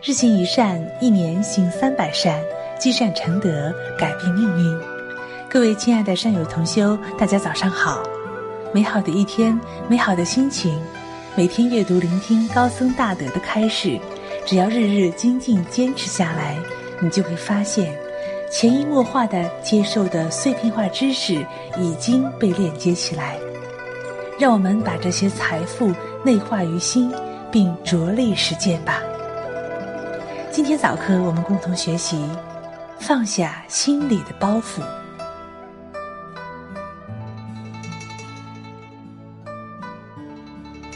日行一善，一年行三百善，积善成德，改变命运。各位亲爱的善友同修，大家早上好！美好的一天，美好的心情，每天阅读、聆听高僧大德的开示，只要日日精进坚持下来，你就会发现，潜移默化的接受的碎片化知识已经被链接起来。让我们把这些财富内化于心，并着力实践吧。今天早课，我们共同学习放下心里的包袱。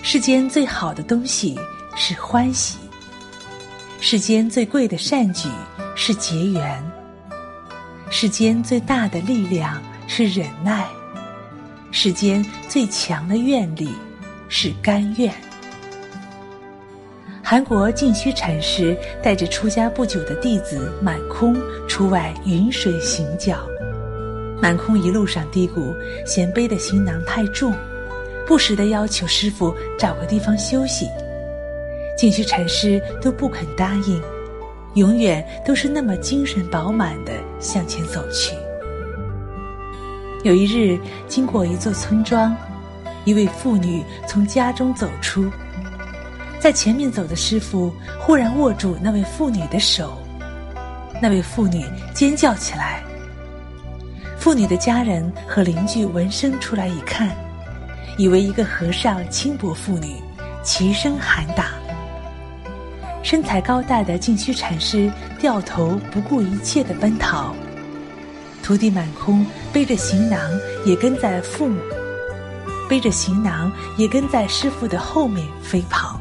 世间最好的东西是欢喜，世间最贵的善举是结缘，世间最大的力量是忍耐，世间最强的愿力是甘愿。韩国净虚禅师带着出家不久的弟子满空出外云水行脚，满空一路上嘀咕，嫌背的行囊太重，不时的要求师傅找个地方休息。净虚禅师都不肯答应，永远都是那么精神饱满的向前走去。有一日，经过一座村庄，一位妇女从家中走出。在前面走的师傅忽然握住那位妇女的手，那位妇女尖叫起来。妇女的家人和邻居闻声出来一看，以为一个和尚轻薄妇女，齐声喊打。身材高大的净虚禅师掉头不顾一切的奔逃，徒弟满空背着行囊也跟在父母，背着行囊也跟在师傅的后面飞跑。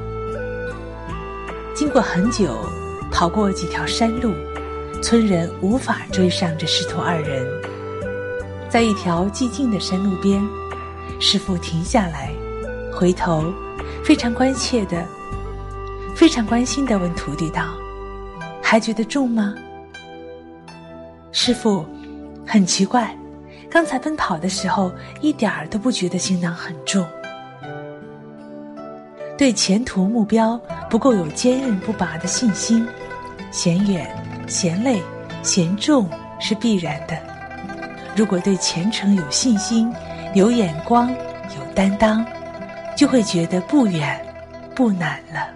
经过很久，跑过几条山路，村人无法追上这师徒二人。在一条寂静的山路边，师傅停下来，回头，非常关切的、非常关心的问徒弟道：“还觉得重吗？”师傅很奇怪，刚才奔跑的时候一点儿都不觉得行囊很重。对前途目标不够有坚韧不拔的信心，嫌远、嫌累、嫌重是必然的。如果对前程有信心、有眼光、有担当，就会觉得不远、不难了。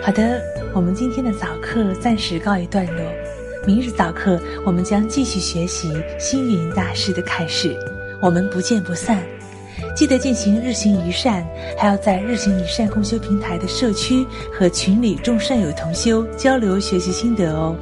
好的，我们今天的早课暂时告一段落。明日早课我们将继续学习星云大师的开示，我们不见不散。记得进行日行一善，还要在日行一善共修平台的社区和群里众善友同修交流学习心得哦。